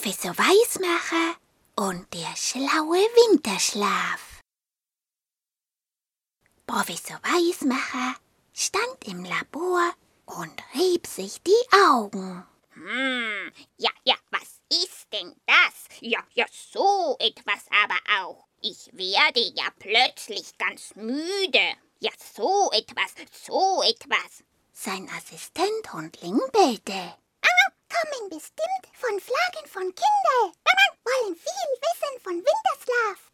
Professor Weismacher und der schlaue Winterschlaf. Professor Weismacher stand im Labor und rieb sich die Augen. Hm, ja, ja, was ist denn das? Ja, ja, so etwas aber auch. Ich werde ja plötzlich ganz müde. Ja, so etwas, so etwas. Sein Assistent Hundling bellte. Kommen bestimmt von Flaggen von Kindern. Wollen viel wissen von Winterschlaf.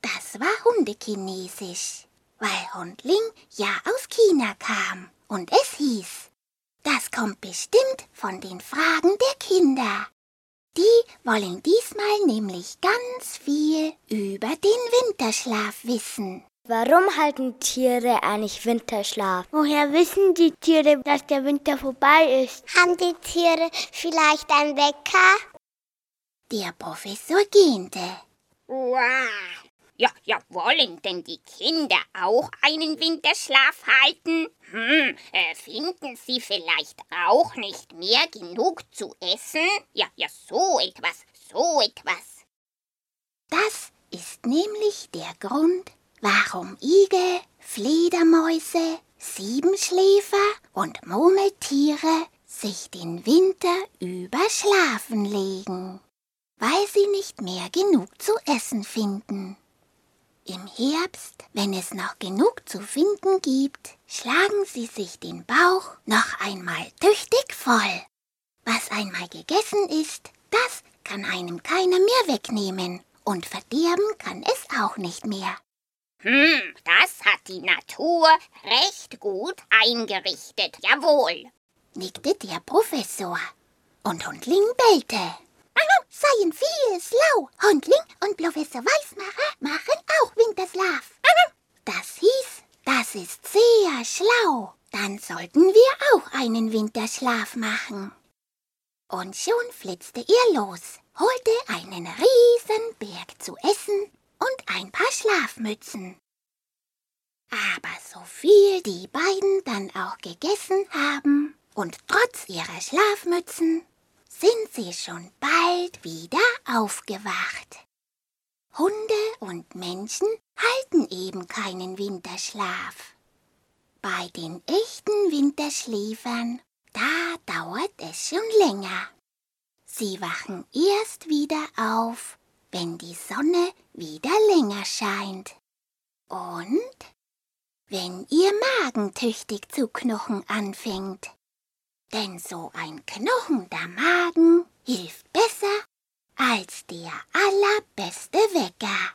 Das war Hundekinesisch, weil Hundling ja aus China kam und es hieß, das kommt bestimmt von den Fragen der Kinder. Die wollen diesmal nämlich ganz viel über den Winterschlaf wissen. Warum halten Tiere eigentlich Winterschlaf? Woher wissen die Tiere, dass der Winter vorbei ist? Haben die Tiere vielleicht einen Wecker? Der Professor gähnte. Wow. Ja, ja, wollen denn die Kinder auch einen Winterschlaf halten? Hm, äh, finden sie vielleicht auch nicht mehr genug zu essen? Ja, ja, so etwas, so etwas. Das ist nämlich der Grund, warum Igel, Fledermäuse, Siebenschläfer und Murmeltiere sich den Winter über schlafen legen, weil sie nicht mehr genug zu essen finden. Im Herbst, wenn es noch genug zu finden gibt, schlagen sie sich den Bauch noch einmal tüchtig voll. Was einmal gegessen ist, das kann einem keiner mehr wegnehmen und verderben kann es auch nicht mehr. Hm, das hat die Natur recht gut eingerichtet, jawohl. nickte der Professor. Und Hundling bellte. Seien viel schlau. Hundling und Professor Weißmacher machen auch Winterschlaf. Das hieß, das ist sehr schlau. Dann sollten wir auch einen Winterschlaf machen. Und schon flitzte er los, holte einen riesen Berg zu essen und ein paar Schlafmützen. Aber so viel die beiden dann auch gegessen haben und trotz ihrer Schlafmützen sind sie schon bald wieder aufgewacht. Hunde und Menschen halten eben keinen Winterschlaf. Bei den echten Winterschläfern, da dauert es schon länger. Sie wachen erst wieder auf, wenn die Sonne wieder länger scheint. Und wenn ihr Magen tüchtig zu knochen anfängt. Denn so ein knochender Magen hilft besser als der allerbeste Wecker.